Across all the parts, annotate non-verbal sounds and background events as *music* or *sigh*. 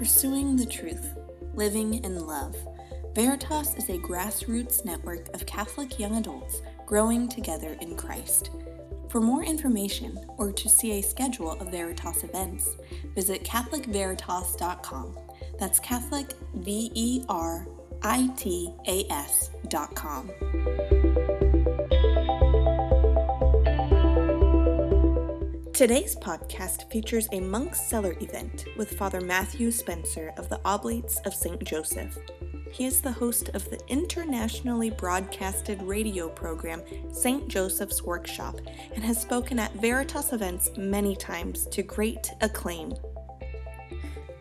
Pursuing the truth, living in love. Veritas is a grassroots network of Catholic young adults growing together in Christ. For more information or to see a schedule of Veritas events, visit CatholicVeritas.com. That's Catholic V E R I T A S.com. Today's podcast features a Monk's Cellar event with Father Matthew Spencer of the Oblates of St. Joseph. He is the host of the internationally broadcasted radio program St. Joseph's Workshop and has spoken at Veritas events many times to great acclaim.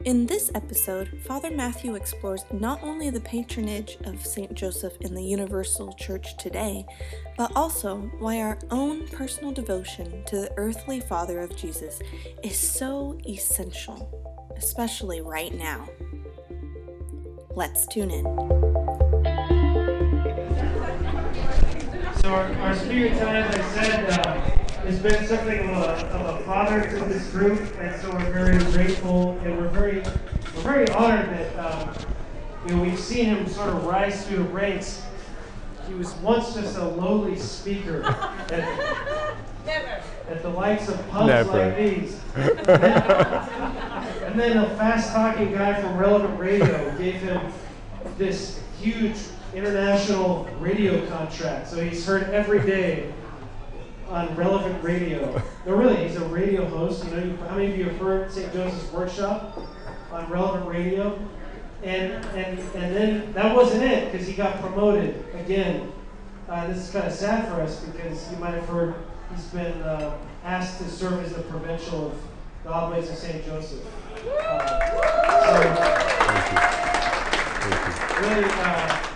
In this episode, Father Matthew explores not only the patronage of St. Joseph in the Universal Church today, but also why our own personal devotion to the earthly Father of Jesus is so essential, especially right now. Let's tune in. So our, our speaker tonight, as I said, uh, has been something of a, of a father to this group, and so we're very grateful, and we're very we're very honored that um, you know we've seen him sort of rise through the ranks. He was once just a lowly speaker *laughs* at, at the likes of pubs Never. like these. And then a fast talking guy from Relevant Radio gave him this huge international radio contract. So he's heard every day on Relevant Radio. No, really, he's a radio host. You know, you, how many of you have heard St. Joseph's Workshop on Relevant Radio? And and and then that wasn't it because he got promoted again. Uh, this is kind of sad for us because you might have heard he's been uh, asked to serve as the provincial of the Oblates of St. Joseph. Uh, so really, uh,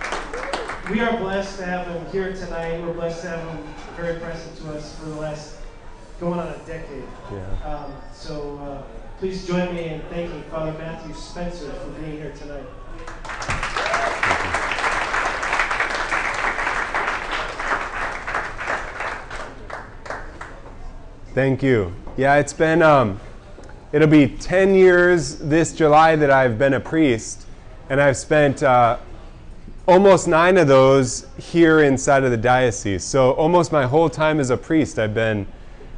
we are blessed to have him here tonight. We're blessed to have him very present to us for the last going on a decade. Yeah. Um, so uh, please join me in thanking Father Matthew Spencer for being here tonight. Thank you. Yeah, it's been, um, it'll be 10 years this July that I've been a priest, and I've spent uh, almost nine of those here inside of the diocese. So almost my whole time as a priest, I've been,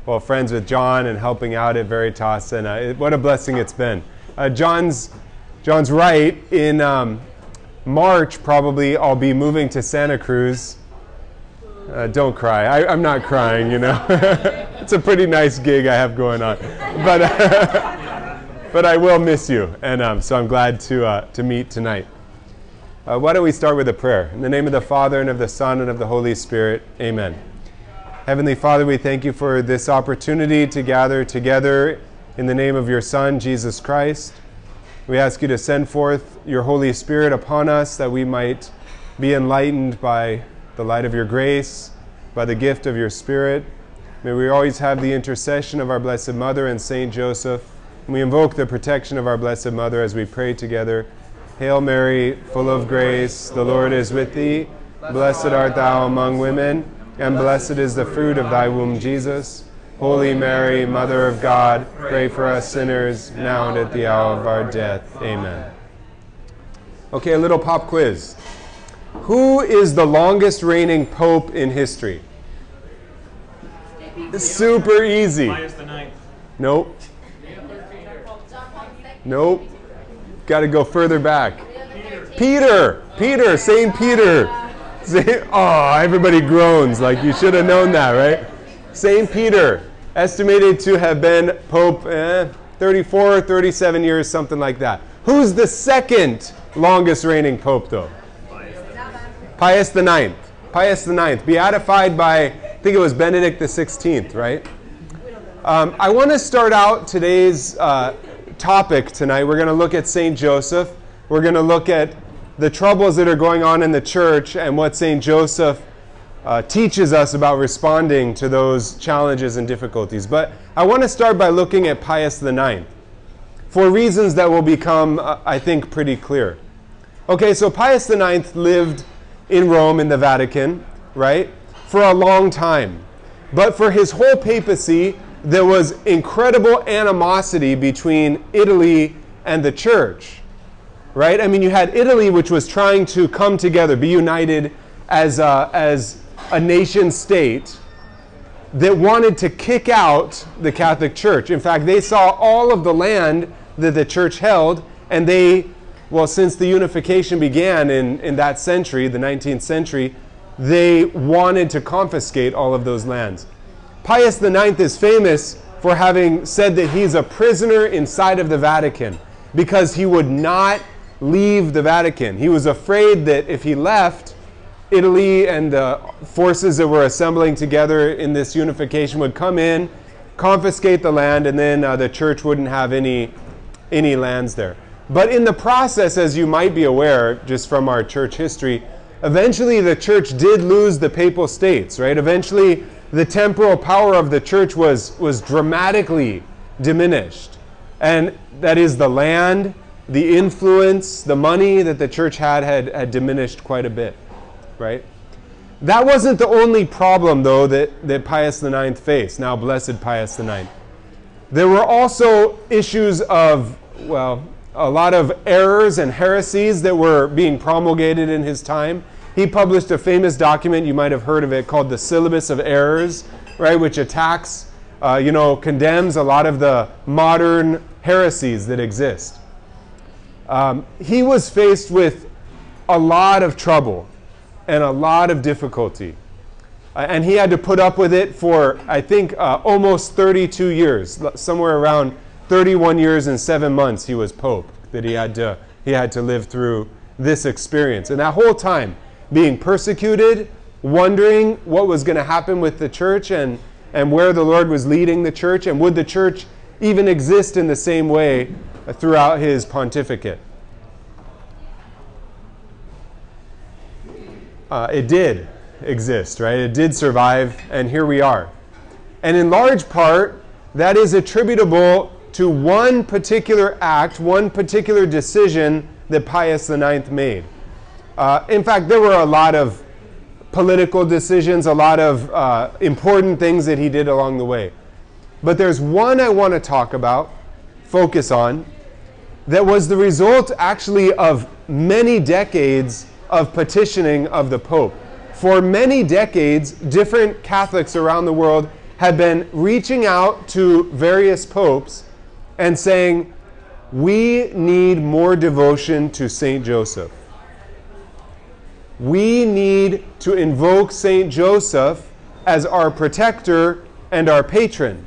well, friends with John and helping out at Veritas, and uh, it, what a blessing it's been. Uh, John's, John's right. In um, March, probably, I'll be moving to Santa Cruz. Uh, don't cry. I, I'm not crying, you know. *laughs* it's a pretty nice gig I have going on, but *laughs* but I will miss you, and um, so I'm glad to uh, to meet tonight. Uh, why don't we start with a prayer? In the name of the Father and of the Son and of the Holy Spirit, Amen. Heavenly Father, we thank you for this opportunity to gather together in the name of your Son, Jesus Christ. We ask you to send forth your Holy Spirit upon us that we might be enlightened by the light of your grace, by the gift of your Spirit. May we always have the intercession of our Blessed Mother and Saint Joseph. And we invoke the protection of our Blessed Mother as we pray together. Hail Mary, full of grace, the Lord is with thee. Blessed art thou among women, and blessed is the fruit of thy womb, Jesus. Holy Mary, Mother of God, pray for us sinners, now and at the hour of our death. Amen. Okay, a little pop quiz. Who is the longest reigning pope in history? Super easy. Pius the Ninth. Nope. Nope. Got to go further back. Peter. Peter. Saint Peter. Saint, oh, everybody groans like you should have known that, right? Saint Peter, estimated to have been Pope eh, 34, 37 years, something like that. Who's the second longest reigning Pope, though? Pius the Ninth. Pius the Ninth, beatified by, I think it was Benedict the Sixteenth, right? Um, I want to start out today's uh, topic tonight. We're going to look at Saint Joseph. We're going to look at the troubles that are going on in the church and what Saint Joseph uh, teaches us about responding to those challenges and difficulties. But I want to start by looking at Pius Ninth for reasons that will become, uh, I think, pretty clear. Okay, so Pius IX lived in Rome in the Vatican, right, for a long time. But for his whole papacy, there was incredible animosity between Italy and the church, right? I mean, you had Italy, which was trying to come together, be united as a, as a nation state that wanted to kick out the Catholic Church. In fact, they saw all of the land that the church held, and they, well, since the unification began in, in that century, the 19th century, they wanted to confiscate all of those lands. Pius IX is famous for having said that he's a prisoner inside of the Vatican because he would not leave the Vatican. He was afraid that if he left, Italy and the forces that were assembling together in this unification would come in, confiscate the land, and then uh, the church wouldn't have any, any lands there. But in the process, as you might be aware, just from our church history, eventually the church did lose the papal states, right? Eventually, the temporal power of the church was, was dramatically diminished. And that is, the land, the influence, the money that the church had had, had diminished quite a bit, right? That wasn't the only problem, though, that, that Pius IX faced, now blessed Pius IX. There were also issues of, well, a lot of errors and heresies that were being promulgated in his time. He published a famous document, you might have heard of it, called the Syllabus of Errors, right, which attacks, uh, you know, condemns a lot of the modern heresies that exist. Um, he was faced with a lot of trouble and a lot of difficulty. Uh, and he had to put up with it for, I think, uh, almost 32 years, somewhere around 31 years and seven months he was pope, that he had to, he had to live through this experience. And that whole time, being persecuted, wondering what was going to happen with the church and, and where the Lord was leading the church, and would the church even exist in the same way throughout his pontificate. Uh, it did exist, right? It did survive, and here we are. And in large part, that is attributable to one particular act, one particular decision that Pius IX made. Uh, in fact, there were a lot of political decisions, a lot of uh, important things that he did along the way. But there's one I want to talk about, focus on, that was the result actually of many decades of petitioning of the Pope. For many decades, different Catholics around the world had been reaching out to various popes and saying, We need more devotion to St. Joseph we need to invoke St. Joseph as our protector and our patron.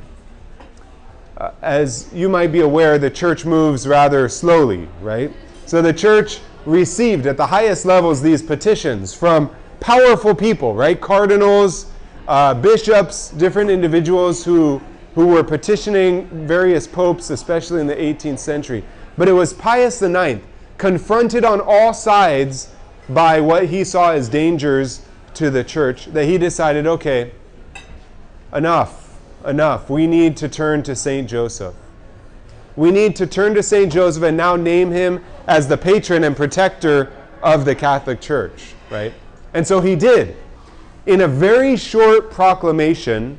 Uh, as you might be aware, the church moves rather slowly, right? So the church received at the highest levels these petitions from powerful people, right? Cardinals, uh, bishops, different individuals who, who were petitioning various popes, especially in the 18th century. But it was Pius IX, confronted on all sides by what he saw as dangers to the church that he decided okay, enough, enough. We need to turn to St. Joseph. We need to turn to St. Joseph and now name him as the patron and protector of the Catholic Church, right? And so he did. In a very short proclamation,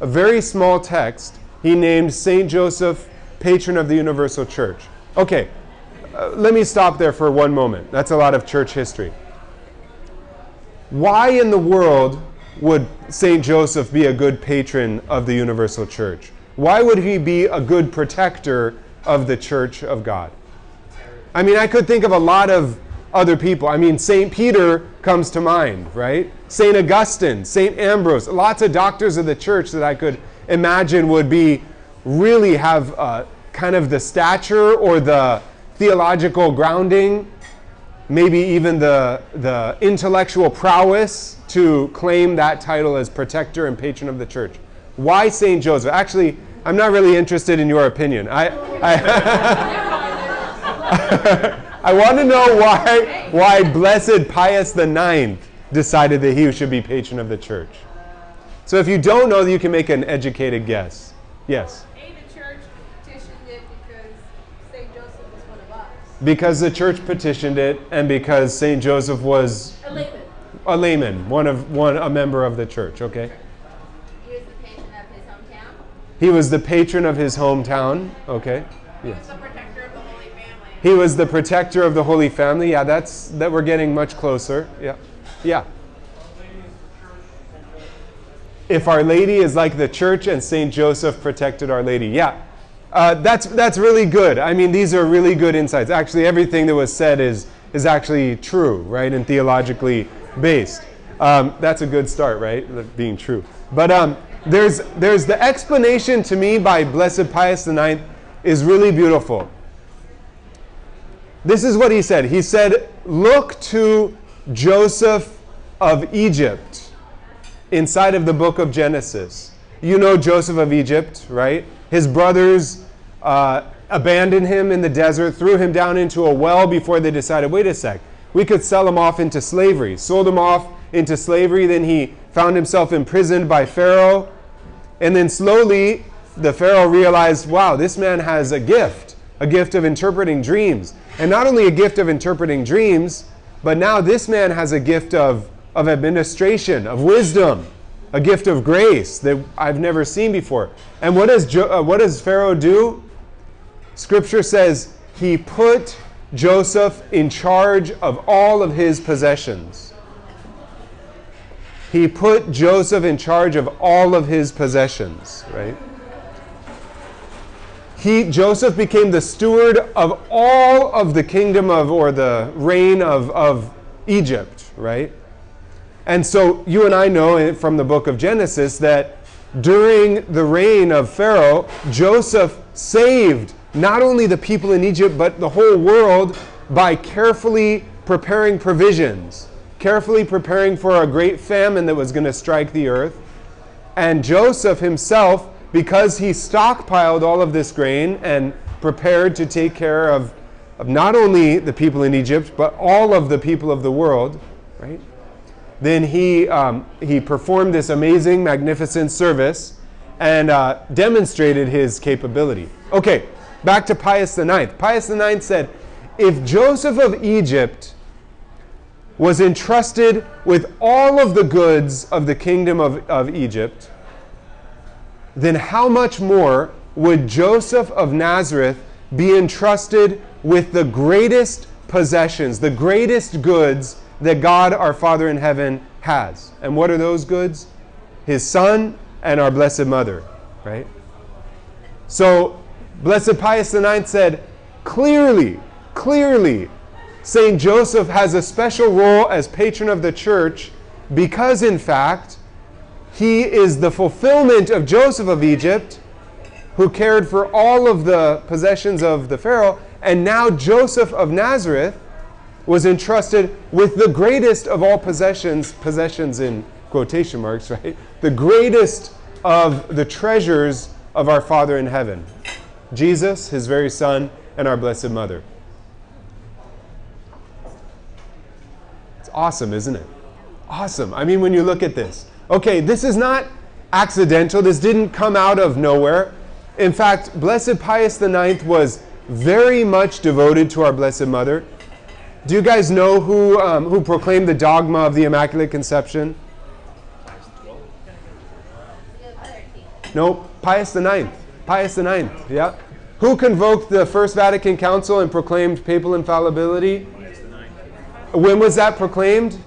a very small text, he named St. Joseph patron of the Universal Church. Okay, uh, let me stop there for one moment. That's a lot of church history. Why in the world would St. Joseph be a good patron of the universal church? Why would he be a good protector of the church of God? I mean, I could think of a lot of other people. I mean, St. Peter comes to mind, right? St. Augustine, St. Ambrose, lots of doctors of the church that I could imagine would be really have uh, kind of the stature or the theological grounding, maybe even the, the intellectual prowess to claim that title as protector and patron of the church. Why St. Joseph? Actually, I'm not really interested in your opinion. I, I, *laughs* I want to know why, why Blessed Pius IX decided that he should be patron of the church. So if you don't know, you can make an educated guess. Yes? Because the church petitioned it, and because Saint Joseph was a layman, a layman, one of one a member of the church. Okay. He was the patron of his hometown. He was the patron of his hometown. Okay. He was the protector of the Holy He was the protector of the Holy Family. Yeah, that's that we're getting much closer. Yeah. Yeah. If Our Lady is like the church and St. Joseph protected Our Lady. Yeah. Uh, that's, that's really good. I mean, these are really good insights. Actually, everything that was said is, is actually true, right, and theologically based. Um, that's a good start, right, being true. But um, there's, there's the explanation to me by Blessed Pius IX is really beautiful. This is what he said. He said, Look to Joseph of Egypt inside of the book of Genesis. You know Joseph of Egypt, right? His brothers uh, abandoned him in the desert, threw him down into a well before they decided, wait a sec, we could sell him off into slavery. Sold him off into slavery, then he found himself imprisoned by Pharaoh. And then slowly, the Pharaoh realized, wow, this man has a gift, a gift of interpreting dreams. And not only a gift of interpreting dreams, but now this man has a gift of, of administration, of wisdom a gift of grace that I've never seen before. And what does, jo- uh, what does Pharaoh do? Scripture says he put Joseph in charge of all of his possessions. He put Joseph in charge of all of his possessions, right? He, Joseph became the steward of all of the kingdom of, or the reign of, of Egypt, right? And so you and I know from the book of Genesis that during the reign of Pharaoh, Joseph saved not only the people in Egypt, but the whole world by carefully preparing provisions, carefully preparing for a great famine that was going to strike the earth. And Joseph himself, because he stockpiled all of this grain and prepared to take care of, of not only the people in Egypt, but all of the people of the world, right? Then he, um, he performed this amazing, magnificent service and uh, demonstrated his capability. Okay, back to Pius IX. Pius IX said, if Joseph of Egypt was entrusted with all of the goods of the kingdom of, of Egypt, then how much more would Joseph of Nazareth be entrusted with the greatest possessions, the greatest goods that God, our Father in heaven, has. And what are those goods? His Son and our Blessed Mother, right? So, Blessed Pius IX said, clearly, clearly, St. Joseph has a special role as patron of the church because, in fact, he is the fulfillment of Joseph of Egypt, who cared for all of the possessions of the Pharaoh, and now Joseph of Nazareth was entrusted with the greatest of all possessions, possessions in quotation marks, *laughs* right? The greatest of the treasures of our Father in heaven Jesus, his very Son, and our Blessed Mother. It's awesome, isn't it? Awesome. I mean, when you look at this. Okay, this is not accidental, this didn't come out of nowhere. In fact, Blessed Pius IX was very much devoted to our Blessed Mother. Do you guys know who, um, who proclaimed the dogma of the Immaculate Conception? No, Pius IX. Pius IX, yeah. Who convoked the First Vatican Council and proclaimed papal infallibility? When was that proclaimed?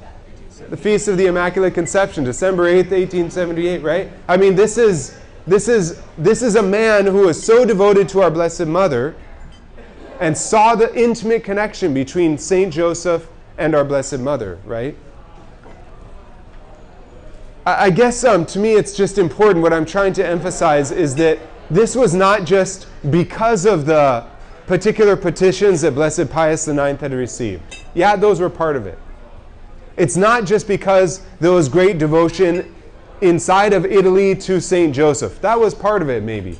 The Feast of the Immaculate Conception, December 8th, 1878, right? I mean, this is, this is, this is a man who is so devoted to our Blessed Mother and saw the intimate connection between St. Joseph and our Blessed Mother, right? I, I guess um, to me it's just important. What I'm trying to emphasize is that this was not just because of the particular petitions that Blessed Pius IX had received. Yeah, those were part of it. It's not just because there was great devotion inside of Italy to St. Joseph. That was part of it, maybe.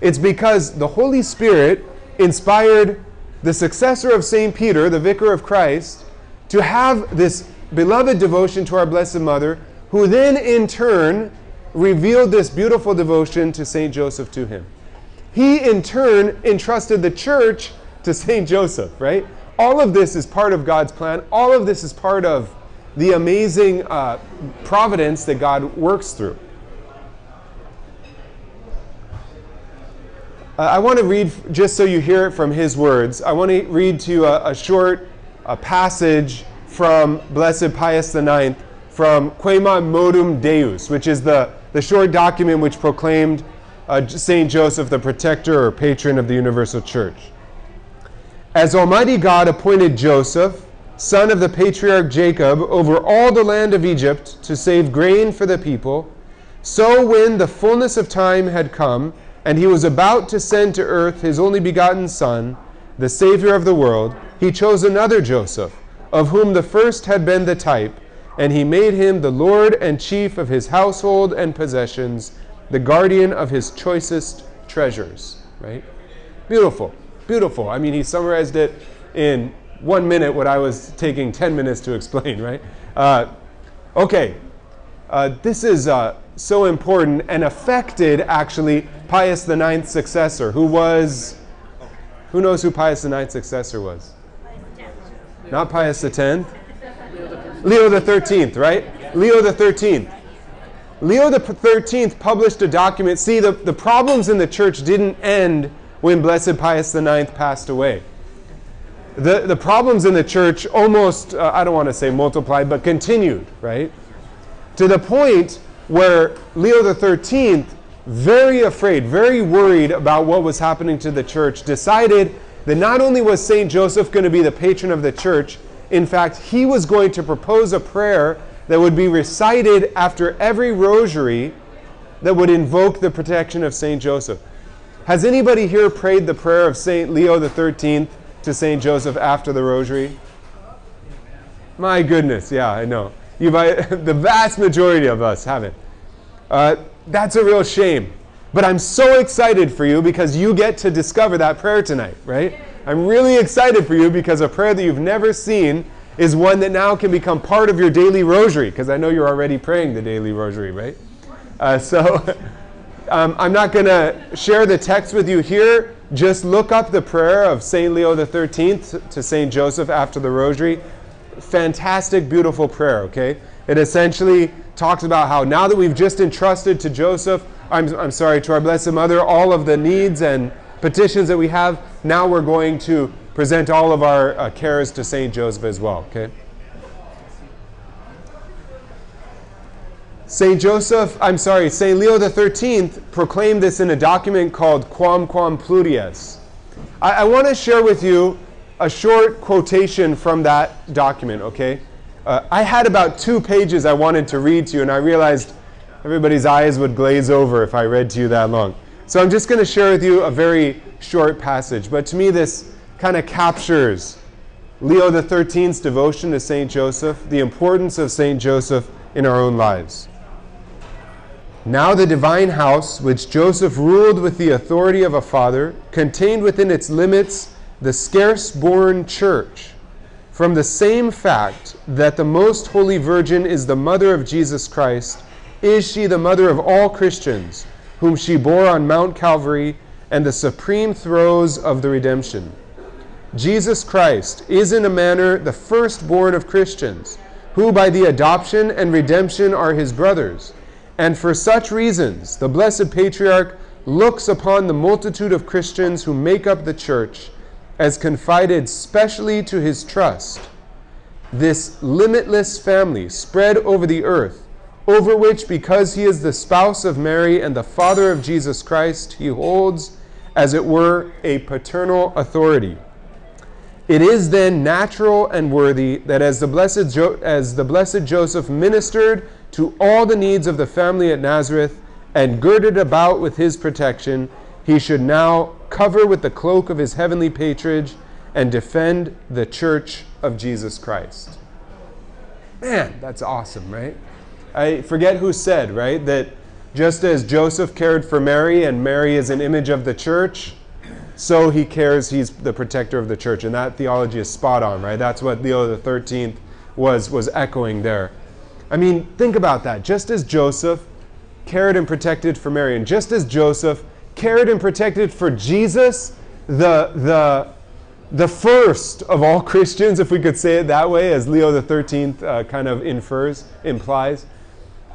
It's because the Holy Spirit inspired the successor of St. Peter, the vicar of Christ, to have this beloved devotion to our Blessed Mother, who then in turn revealed this beautiful devotion to St. Joseph to him. He in turn entrusted the church to St. Joseph, right? All of this is part of God's plan. All of this is part of the amazing uh, providence that God works through. Uh, I want to read, just so you hear it from his words, I want to read to you a, a short a passage from Blessed Pius IX from Quemadmodum Deus, which is the, the short document which proclaimed uh, St. Joseph the protector or patron of the universal church. As Almighty God appointed Joseph, son of the patriarch Jacob, over all the land of Egypt to save grain for the people, so when the fullness of time had come, and he was about to send to earth his only begotten Son, the Savior of the world, he chose another Joseph, of whom the first had been the type, and he made him the Lord and chief of his household and possessions, the guardian of his choicest treasures. Right? Beautiful. Beautiful. I mean, he summarized it in one minute what I was taking 10 minutes to explain, right? Uh, okay. Uh, this is uh, so important and affected actually Pius IX's successor, who was, who knows who Pius IX's successor was? Not Pius X. Leo 13th, right? Leo 13th. Leo the 13th published a document. See, the, the problems in the church didn't end when Blessed Pius IX passed away. The, the problems in the church almost, uh, I don't want to say multiplied, but continued, right? To the point where Leo 13th, very afraid, very worried about what was happening to the church, decided that not only was St. Joseph going to be the patron of the church, in fact, he was going to propose a prayer that would be recited after every rosary that would invoke the protection of St. Joseph. Has anybody here prayed the prayer of St. Leo 13th to St. Joseph after the rosary? My goodness, yeah, I know. You've, *laughs* the vast majority of us haven't. Uh, that's a real shame. But I'm so excited for you because you get to discover that prayer tonight, right? I'm really excited for you because a prayer that you've never seen is one that now can become part of your daily rosary because I know you're already praying the daily rosary, right? Uh, so *laughs* um, I'm not going to share the text with you here. Just look up the prayer of St. Leo the 13th to St. Joseph after the rosary. Fantastic, beautiful prayer, okay? It essentially talks about how now that we've just entrusted to Joseph, I'm, I'm sorry, to our Blessed Mother, all of the needs and petitions that we have, now we're going to present all of our uh, cares to St. Joseph as well, okay? St. Joseph, I'm sorry, St. Leo 13th proclaimed this in a document called Quamquam Pluries. I, I want to share with you a short quotation from that document, okay? Uh, I had about two pages I wanted to read to you, and I realized everybody's eyes would glaze over if I read to you that long. So I'm just going to share with you a very short passage. But to me, this kind of captures Leo XIII's devotion to St. Joseph, the importance of St. Joseph in our own lives. Now, the divine house, which Joseph ruled with the authority of a father, contained within its limits the scarce born church. From the same fact that the Most Holy Virgin is the mother of Jesus Christ, is she the mother of all Christians, whom she bore on Mount Calvary and the supreme throes of the redemption. Jesus Christ is in a manner the firstborn of Christians, who by the adoption and redemption are his brothers and for such reasons, the Blessed Patriarch looks upon the multitude of Christians who make up the Church as confided specially to his trust. This limitless family spread over the earth, over which, because he is the spouse of Mary and the father of Jesus Christ, he holds, as it were, a paternal authority. It is then natural and worthy that as the blessed, jo- as the blessed Joseph ministered to all the needs of the family at Nazareth and girded about with his protection, he should now cover with the cloak of his heavenly patronage and defend the church of Jesus Christ. Man, that's awesome, right? I forget who said, right, that just as Joseph cared for Mary and Mary is an image of the church, so he cares, he's the protector of the church. And that theology is spot on, right? That's what Leo 13th was, was echoing there. I mean, think about that. Just as Joseph cared and protected for Mary, and just as Joseph cared and protected for Jesus, the, the, the first of all *laughs* Christians, if we could say it that way, as Leo the 13th uh, kind of infers, implies,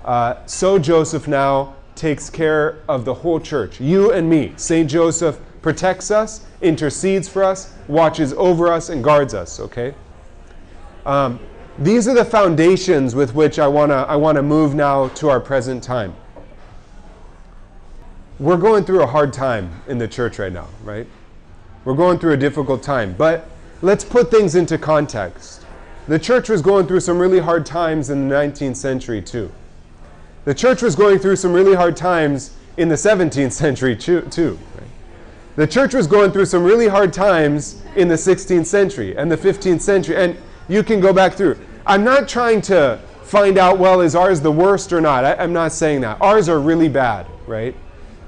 uh, so Joseph now takes care of the whole church, you and me. St. Joseph protects us, intercedes for us, watches over us, and guards us, okay? Um, these are the foundations with which I want to I wanna move now to our present time. We're going through a hard time in the church right now, right? We're going through a difficult time, but let's put things into context. The church was going through some really hard times in the 19th century, too. The church was going through some really hard times in the 17th *laughs* century, too. The church was going through some really hard times in the 16th century and the 15th century, and you can go back through. I'm not trying to find out, well, is ours the worst or not? I, am not saying that. Ours are really bad, right?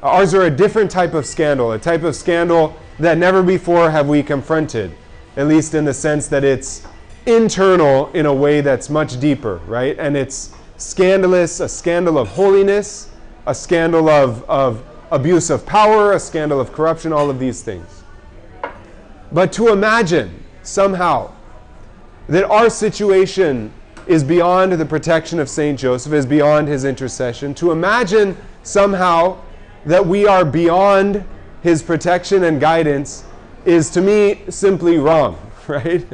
Ours are a different type of scandal, a type of scandal that never before have we confronted, at least in the sense that it's internal in a way that's much deeper, right? And it's scandalous, a scandal of holiness, a scandal of, of abuse of power, a scandal of corruption, all of these things. But to imagine somehow that our situation is beyond the protection of St. Joseph, is beyond his intercession, to imagine somehow that we are beyond his protection and guidance is to me simply wrong, *laughs* right?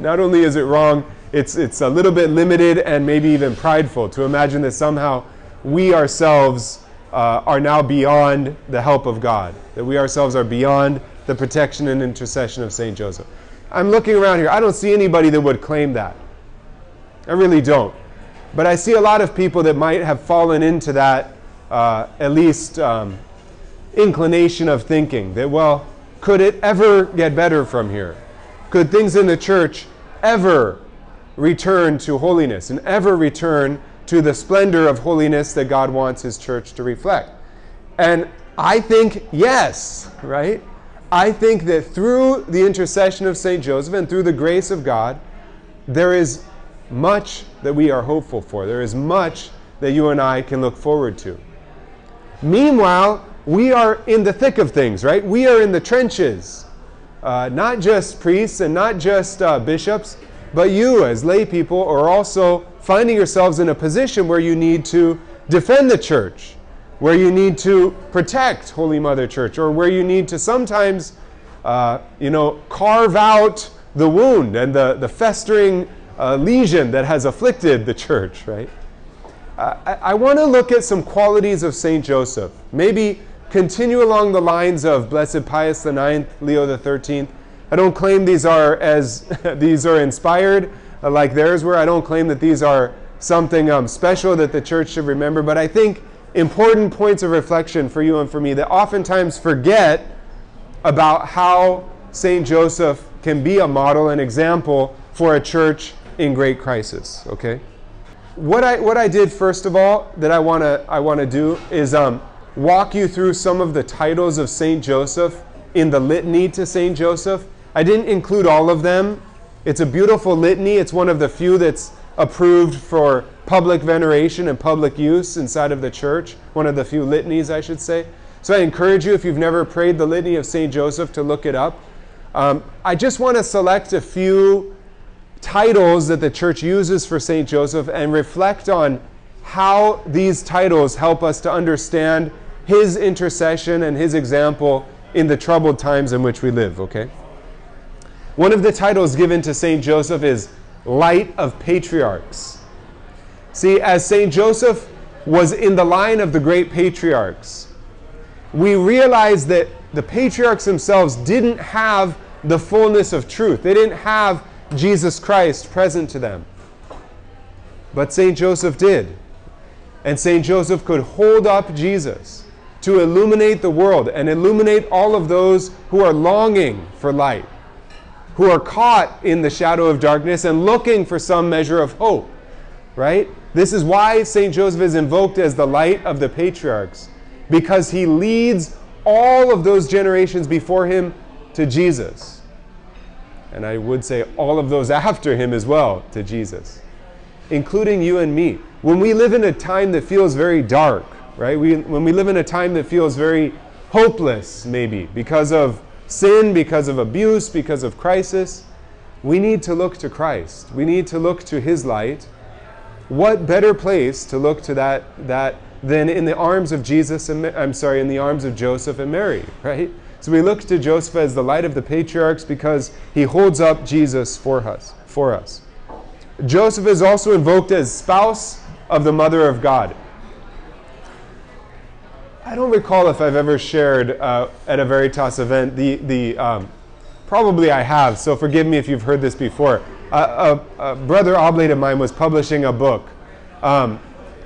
Not only is it wrong, it's, it's a little bit limited and maybe even prideful to imagine that somehow we ourselves uh, are now beyond the help of God, that we ourselves are beyond the protection and intercession of St. Joseph. I'm looking around here. I don't see anybody that would claim that. I really don't. But I see a lot of people that might have fallen into that uh, at least um, inclination of thinking that, well, could it ever get better from here? Could things in the church ever return to holiness and ever return to the splendor of holiness that God wants His church to reflect? And I think yes, right? I think that through the intercession of St. Joseph and through the grace of God, there is much that we are hopeful for. There is much that you and I can look forward to. Meanwhile, we are in the thick of things, right? We are in the trenches. Uh, not just priests and not just uh, bishops, but you as lay people are also finding yourselves in a position where you need to defend the church, where you need to protect Holy Mother Church, or where you need to sometimes, uh, you know, carve out the wound and the, the festering uh, lesion that has afflicted the church, right? I, I want to look at some qualities of St. Joseph. Maybe continue along the lines of Blessed Pius IX, Leo XIII. I don't claim these are as *laughs* these are inspired uh, like theirs were. I don't claim that these are something um, special that the church should remember, but I think important points of reflection for you and for me that oftentimes forget about how St. Joseph can be a model and example for a church in great crisis. Okay? What I what I did first of all that I want to I want to do is um, walk you through some of the titles of Saint Joseph in the litany to Saint Joseph. I didn't include all of them. It's a beautiful litany. It's one of the few that's approved for public veneration and public use inside of the church. One of the few litanies, I should say. So I encourage you, if you've never prayed the litany of Saint Joseph, to look it up. Um, I just want to select a few titles that the church uses for St. Joseph and reflect on how these titles help us to understand his intercession and his example in the troubled times in which we live, okay? One of the titles given to St. Joseph is Light of Patriarchs. See, as St. Joseph was in the line of the great patriarchs, we realize that the patriarchs themselves didn't have the fullness of truth. They didn't have Jesus Christ present to them. But St. Joseph did. And St. Joseph could hold up Jesus to illuminate the world and illuminate all of those who are longing for light, who are caught in the shadow of darkness and looking for some measure of hope. Right? This is why St. Joseph is invoked as the light of the patriarchs, because he leads all of those generations before him to Jesus and I would say all of those *laughs* after him as well, to Jesus, including you and me. When we live in a time that feels very dark, right? We, when we live in a time that feels very hopeless, maybe, because of sin, because of abuse, because of crisis, we need to look to Christ. We need to look to his light. What better place to look to that, that than in the arms of Jesus and I'm sorry, in the arms of Joseph and Mary, right? So we look to Joseph as the light of the patriarchs because he holds up Jesus for us. For us. Joseph is also invoked as spouse of the mother of God. I don't recall if I've ever shared uh, at a Veritas event the, the um, probably I have, so forgive me if you've heard this before. Uh, a, a, brother oblate of mine was publishing a book, um,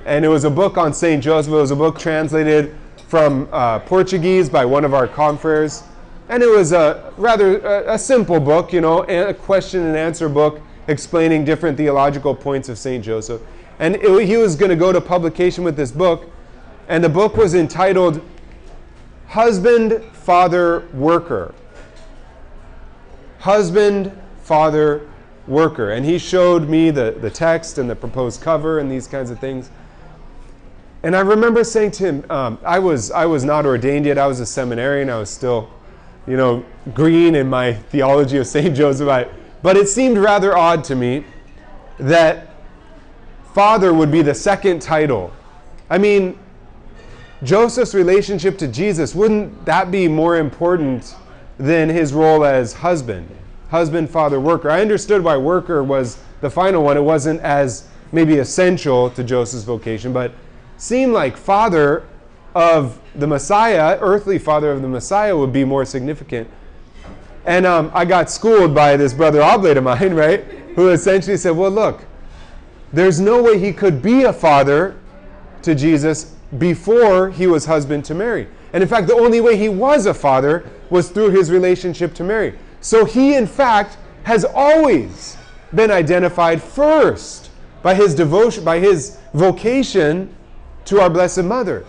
and it was a book on St. Joseph. It was a book translated from uh, Portuguese by one of our confreres, and it was a rather a, a simple book, you know, a question and answer book explaining different theological points of St. Joseph. And it, he was going to go to publication with this book, and the book was entitled Husband, Father, Worker. Husband, Father, Worker. And he showed me the, the text and the proposed cover and these kinds of things. And I remember saying to him, um, I, was, I was not ordained yet, I was a seminarian, I was still, you know, green in my theology of St. Joseph. I, but it seemed rather odd to me that father would be the second title. I mean, Joseph's relationship to Jesus, wouldn't that be more important than his role as husband? Husband, father, worker. I understood why worker was the final one. It wasn't as maybe essential to Joseph's vocation, but seemed like father of the Messiah, earthly father of the Messiah, would be more significant. And um, I got schooled by this brother oblate of mine, *laughs* right? Who essentially said, well, look, there's no way he could be a father to Jesus before he was husband to Mary. And in fact, the only way he was a father was through his relationship to Mary. So he, in fact, has always been identified first by his devotion, by his vocation to our Blessed Mother.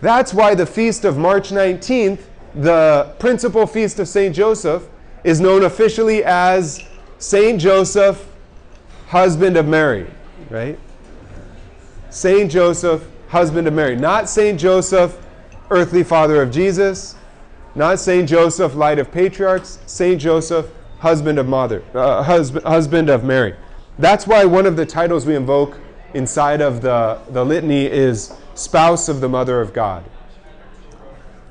That's why the feast of March 19th, the principal feast of St. Joseph, is known officially as St. Joseph, husband of Mary, right? St. Joseph, husband of Mary. Not St. Joseph, earthly father of Jesus. Not St. Joseph, light of patriarchs. St. Joseph, husband of mother, uh, husband, husband of Mary. That's why one of the titles we invoke inside of the, the litany is spouse of the mother of God.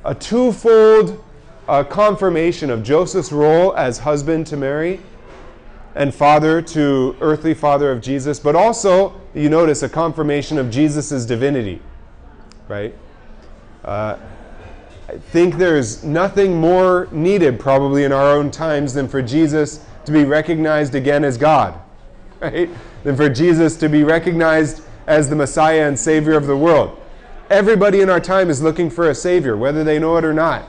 A twofold uh, confirmation of Joseph's role as husband to Mary and father to earthly father of Jesus, but also, you notice, a confirmation of Jesus' divinity, right? Uh, I think there's nothing more needed, probably in our own times, than for Jesus to be recognized again as God, *laughs* right? Than for Jesus to be recognized as the Messiah and Savior of the world. Everybody in our time is looking for a Savior, whether they know it or not.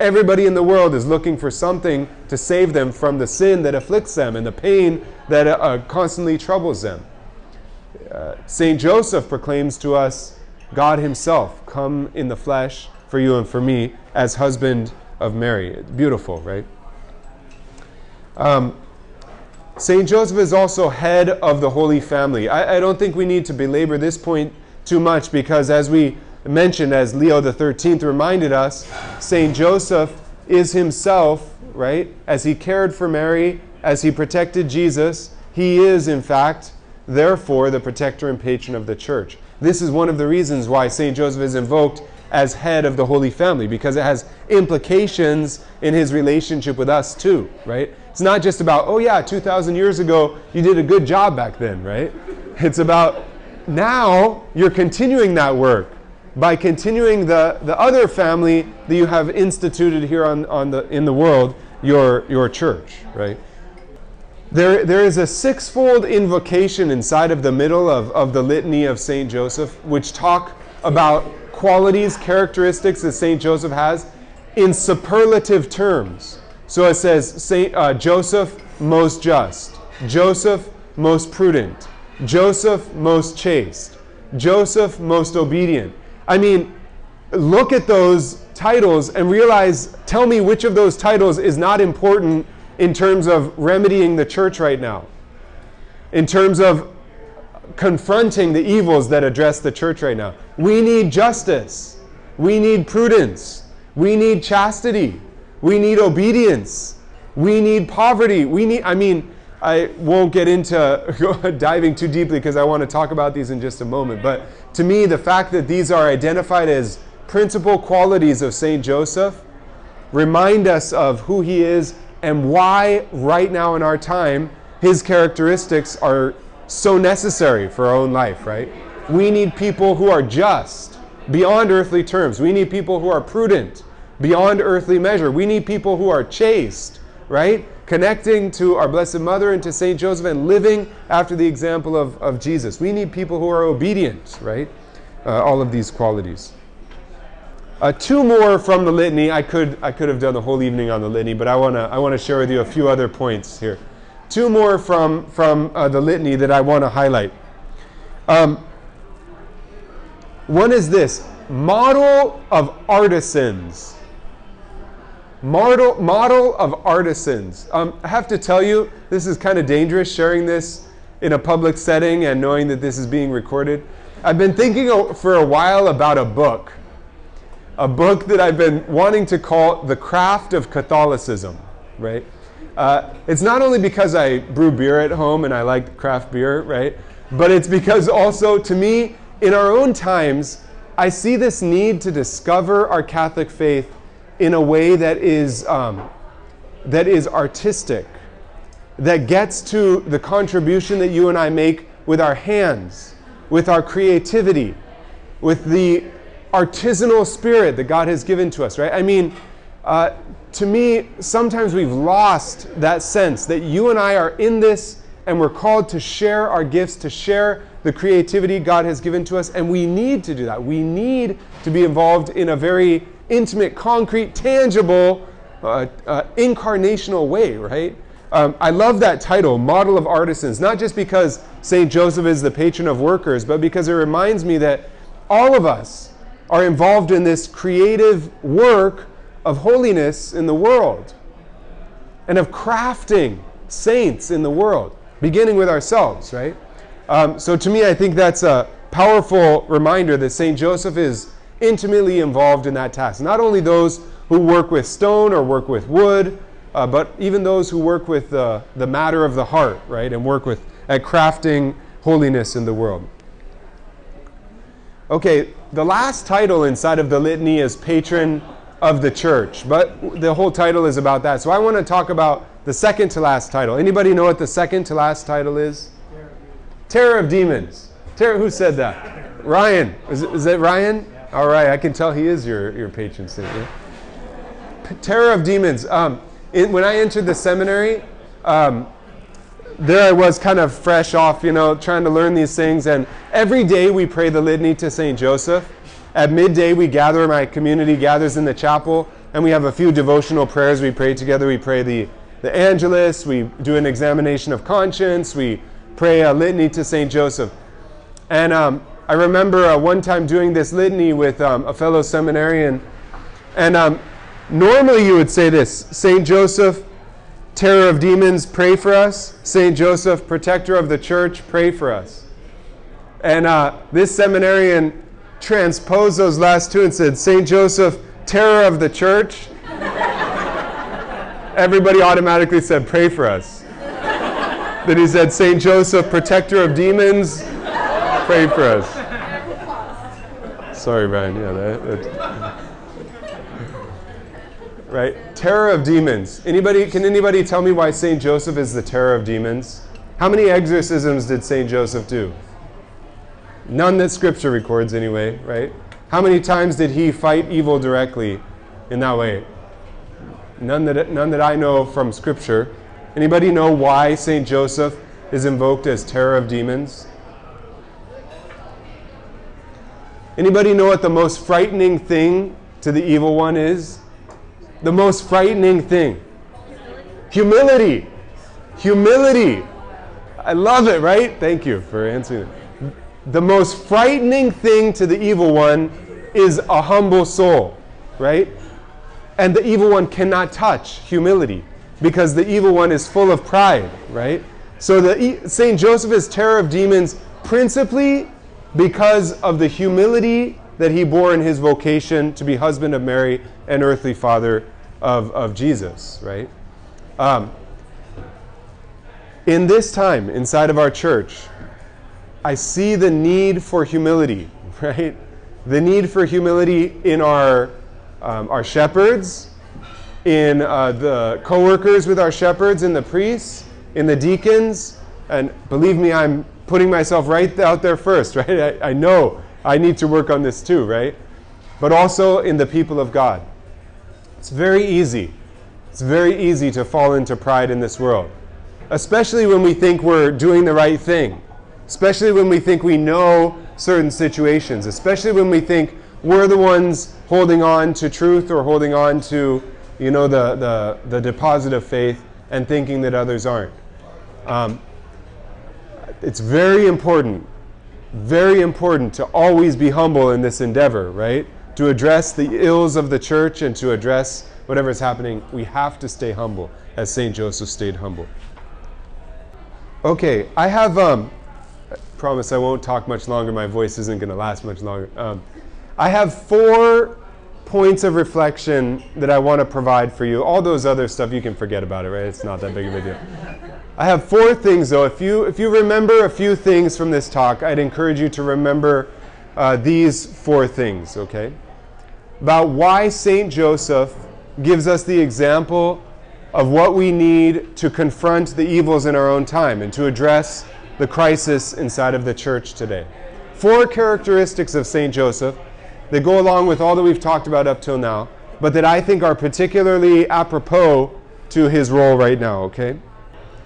Everybody in the world is looking for something to save them from the sin that afflicts them and the pain that uh, constantly troubles them. Uh, St. Joseph proclaims to us God Himself come in the flesh for you and for me as husband of Mary. Beautiful, right? Um, St. Joseph is also head of the Holy Family. I, I don't think we need to belabor this point too much because, as we mentioned, as Leo the 13th reminded us, St. Joseph is himself, right, as he cared for Mary, as he protected Jesus, he is, in fact, therefore, the protector and patron of the church. This is one of the reasons why St. Joseph is invoked as head of the Holy Family, because it has implications in his relationship with us too, right? It's not just about, oh yeah, 2,000 years ago, you did a good job back then, right? It's about now you're continuing that work by continuing the, the other family that you have instituted here on, on the, in the world, your, your church, right? There, there is a sixfold invocation inside of the middle of, of the litany of St. Joseph, which talk about qualities, characteristics that St. Joseph has in superlative terms. So it says, Saint uh, Joseph, most just, Joseph, most prudent, Joseph, most chaste, Joseph, most obedient. I mean, look at those titles and realize, tell me which of those titles is not important in terms of remedying the church right now, in terms of confronting the evils that address the church right now. We need justice, we need prudence, we need chastity, we need obedience, we need poverty, we need, I mean, I won't get into *laughs* diving too deeply because I want to talk about these in just a moment. But to me, the fact that these are identified as principal qualities of St. Joseph remind us of who He is and why, right now in our time, His characteristics are so necessary for our own life, right? We need people who are just beyond earthly terms. We need people who are prudent beyond earthly measure. We need people who are chaste, right? Connecting to our Blessed Mother and to St. Joseph and living after the example of, of Jesus. We need people who are obedient, right? Uh, all of these qualities. Uh, two more from the litany. I could I could have done the whole evening on the litany, but I wanna I wanna share with you a few other points here. Two more from from uh, the litany that I want to highlight. Um, one is this model of artisans. Model, model of artisans. Um, I have to tell you, this is kind of dangerous sharing this in a public setting and knowing that this is being recorded. I've been thinking for a while about a book, a book that I've been wanting to call The Craft of Catholicism, right? Uh, it's not only because I brew beer at home and I like craft beer, right? But it's because also, to me, in our own times, I see this need to discover our Catholic faith in a way that is, um, that is artistic, that gets to the contribution that you and I make with our hands, with our creativity, with the artisanal spirit that God has given to us, right? I mean, uh, to me, sometimes we've lost that sense that you and I are in this and we're called to share our gifts, to share the creativity God has given to us, and we need to do that. We need to be involved in a very intimate, concrete, tangible, uh, uh, incarnational way, right? Um, I love that title, Model of Artisans, not just because St. Joseph is the patron of workers, but because it reminds me that all of us are involved in this creative work of holiness in the world and of crafting saints in the world, beginning with ourselves, right? Um, so to me, I think that's a powerful reminder that St. Joseph is intimately involved in that task. Not only those who work with stone or work with wood, uh, but even those who work with uh, the matter of the heart, right, and work with at crafting holiness in the world. Okay, the last title inside of the litany is patron of the church, but the whole title is about that. So I want to talk about the second to last title. Anybody know what the second to last title is? Terror of demons. Terror. Who said that? *laughs* Ryan. Is it, is it Ryan? All right. I can tell he is your your patron saint. Yeah? Terror of demons. Um, it, when I entered the seminary, um, there I was kind of fresh off, you know, trying to learn these things. And every day we pray the litany to St. Joseph. At midday, we gather, my community gathers in the chapel, and we have a few devotional prayers we pray together. We pray the, the Angelus, we do an examination of conscience, we pray a litany to St. Joseph. And um, I remember uh, one time doing this litany with um, a fellow seminarian, and um, normally you would say this St. Joseph, terror of demons, pray for us. St. Joseph, protector of the church, pray for us. And uh, this seminarian transposed those last two and said, St. Joseph, terror of the church. *laughs* Everybody automatically said, Pray for us. then he said, St. Joseph, protector of demons, pray for us. Sorry, Ryan. Yeah, that, that. Right? Terror of demons. Anybody can anybody tell me why St. Joseph is the terror of demons? How many exorcisms did St. Joseph do? None that scripture records, anyway, right? How many times did he fight evil directly in that way? None that, none that I know from scripture. Anybody know why St. Joseph is invoked as terror of demons? Anybody know what the most frightening thing to the evil one is? The most frightening thing. Humility. Humility. I love it, right? Thank you for answering it. The most frightening thing to the evil one is a humble soul, right? And the evil one cannot touch humility because the evil one is full of pride, right? So the Saint Joseph is terror of demons principally because of the humility that he bore in his vocation to be husband of Mary and earthly father of, of Jesus, right? Um, in this time inside of our church, I see the need for humility, *laughs* right? The need for humility in our, um, our shepherds, in uh, the co-workers with our shepherds, in the priests, in the deacons, and believe me, I'm putting myself right out there first, *laughs* right? I, I know I need to work on this too, right? But also in the people of God. It's very easy. It's very easy to fall into pride in this world, especially when we think we're doing the right thing, especially when we think we know certain situations, especially when we think we're the ones holding on to truth or holding on to, you know, the, the, the deposit of faith and thinking that others aren't. Um, it's very important, very important to always be humble in this endeavor, right? To address the ills of the church and to address whatever is happening, we have to stay humble, as St. Joseph stayed humble. Okay, I have, um, I promise I won't talk much longer. My voice isn't going to last much longer. Um, I have four points of reflection that I want to provide for you. All those other stuff, you can forget about it, right? It's not that big of a deal. I have four things, though. If you, if you remember a few things from this talk, I'd encourage you to remember uh, these four things, okay? About why St. Joseph gives us the example of what we need to confront the evils in our own time and to address the crisis inside of the church today. Four characteristics of St. Joseph that go along with all that we've talked about up till now, but that I think are particularly apropos to his role right now, okay?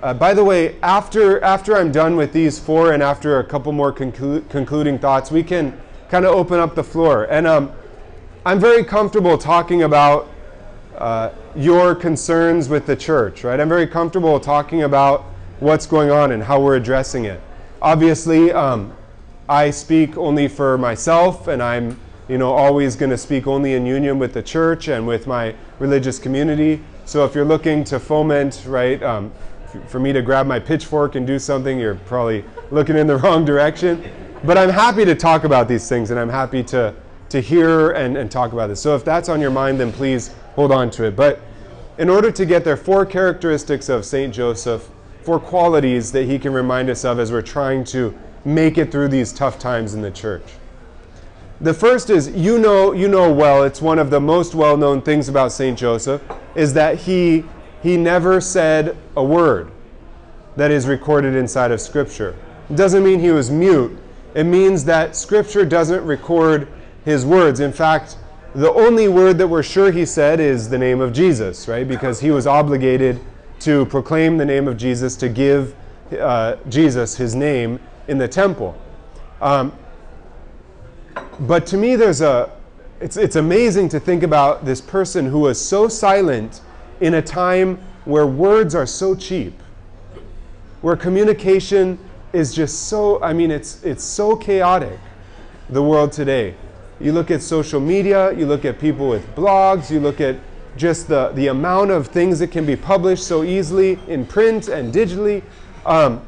Uh, by the way, after, after I'm done with these four and after a couple more conclu- concluding thoughts, we can kind of open up the floor. And um, I'm very comfortable talking about uh, your concerns with the church, right? I'm very comfortable talking about what's going on and how we're addressing it. Obviously, um, I speak only for myself, and I'm you know, always going to speak only in union with the church and with my religious community. So if you're looking to foment, right, um, for me to grab my pitchfork and do something, you're probably looking in the *laughs* wrong direction. But I'm happy to talk about these things and I'm happy to, to hear and, and talk about this. So if that's on your mind, then please hold on to it. But in order to get there, four characteristics of St. Joseph, four qualities that he can remind us of as we're trying to make it through these tough times in the church. The first is you know you know well it's one of the most well-known things about Saint Joseph is that he he never said a word that is recorded inside of scripture. It doesn't mean he was mute. It means that scripture doesn't record his words. In fact, the only word that we're sure he said is the name of Jesus, right? Because he was obligated to proclaim the name of Jesus, to give uh, Jesus his name in the temple. Um, but to me, there's a, it's, it's amazing to think about this person who was so silent in a time where words are so cheap, where communication is just so, I mean, it's, it's so chaotic, the world today. You look at social media, you look at people with blogs, you look at just the, the amount of things that can be published so easily in print and digitally. Um,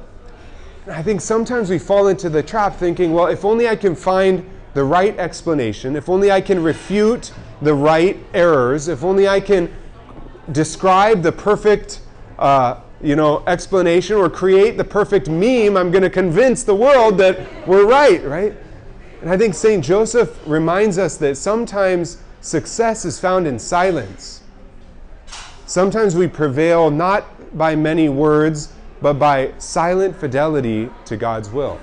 I think sometimes we fall into the trap thinking, well, if only I can find the right explanation, if only I can refute the right errors, if only I can describe the perfect, uh, you know, explanation or create the perfect meme, I'm going to convince the world that we're right, right? And I think St. Joseph reminds us that sometimes success is found in silence. Sometimes we prevail not by many words, but by silent fidelity to God's will.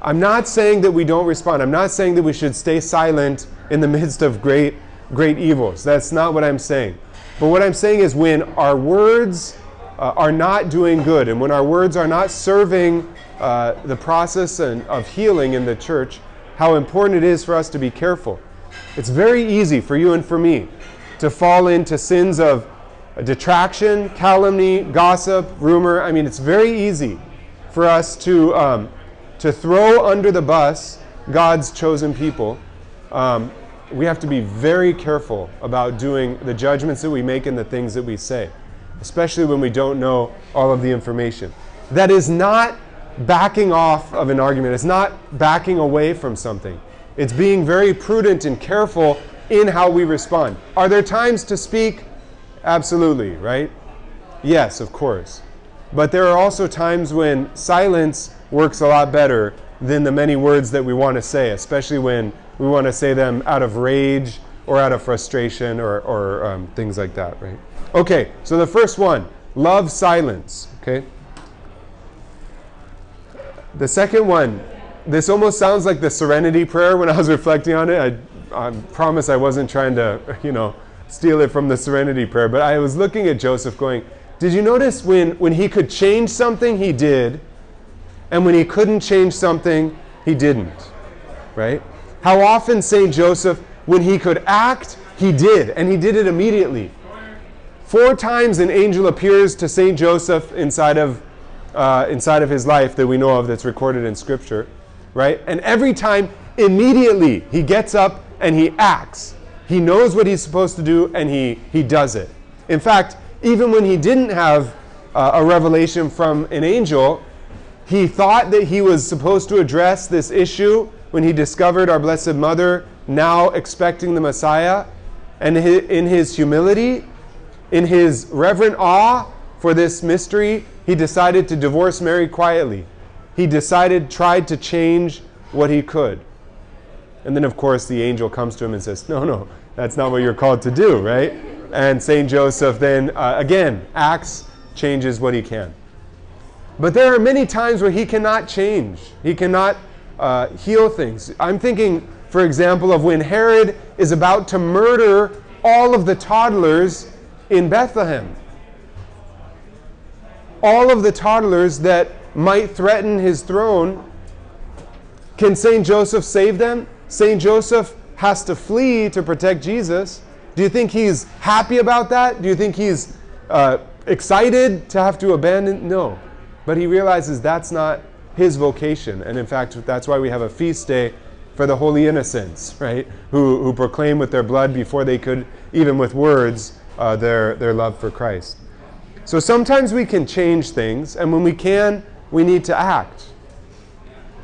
I'm not saying that we don't respond. I'm not saying that we should stay silent in the midst of great, great evils. That's not what I'm saying. But what I'm saying is when our words uh, are not doing good and when our words are not serving uh, the process and, of healing in the church, how important it is for us to be careful. It's very easy for you and for me to fall into sins of detraction, calumny, gossip, rumor. I mean, it's very easy for us to um, to throw under the bus God's chosen people, um, we have to be very careful about doing the judgments that we make and the things that we say, especially when we don't know all of the information. That is not backing off of an argument, it's not backing away from something. It's being very prudent and careful in how we respond. Are there times to speak? Absolutely, right? Yes, of course. But there are also times when silence works a lot better than the many words that we want to say, especially when we want to say them out of rage or out of frustration or, or um, things like that, right? Okay, so the first one love silence, okay? The second one, this almost sounds like the serenity prayer when I was *laughs* reflecting on it. I, I promise I wasn't trying to, *laughs* you know, steal it from the serenity prayer, but I was looking at Joseph going, Did you notice when, when he could change something, he did, and when he couldn't change something, he didn't, right? How often St. Joseph, when he could act, he did, and he did it immediately. Four times an angel appears to St. Joseph inside of, uh, inside of his life that we know of that's recorded in Scripture, right? And every time, immediately, he gets up and he acts. He knows what he's supposed to do and he, he does it. In fact, even when he didn't have uh, a revelation from an angel, he thought that he was supposed to address this issue when he discovered our Blessed Mother now expecting the Messiah. And in his humility, in his reverent awe for this mystery, he decided to divorce Mary quietly. He decided, tried to change what he could. And then, of course, the angel comes to him and says, No, no, that's not what you're called to do, right? And St. Joseph then, uh, again, acts, changes what he can. But there are many times where he cannot change, he cannot uh, heal things. I'm thinking, for example, of when Herod is about to murder all of the toddlers in Bethlehem. All of the toddlers that might threaten his throne. Can St. Joseph save them? St. Joseph has to flee to protect Jesus. Do you think he's happy about that? Do you think he's uh, excited to have to abandon? No. But he realizes that's not his vocation. And in fact, that's why we have a feast day for the holy innocents, right? Who, who proclaim with their blood before they could, even with words, uh, their, their love for Christ. So sometimes we can change things, and when we can, we need to act.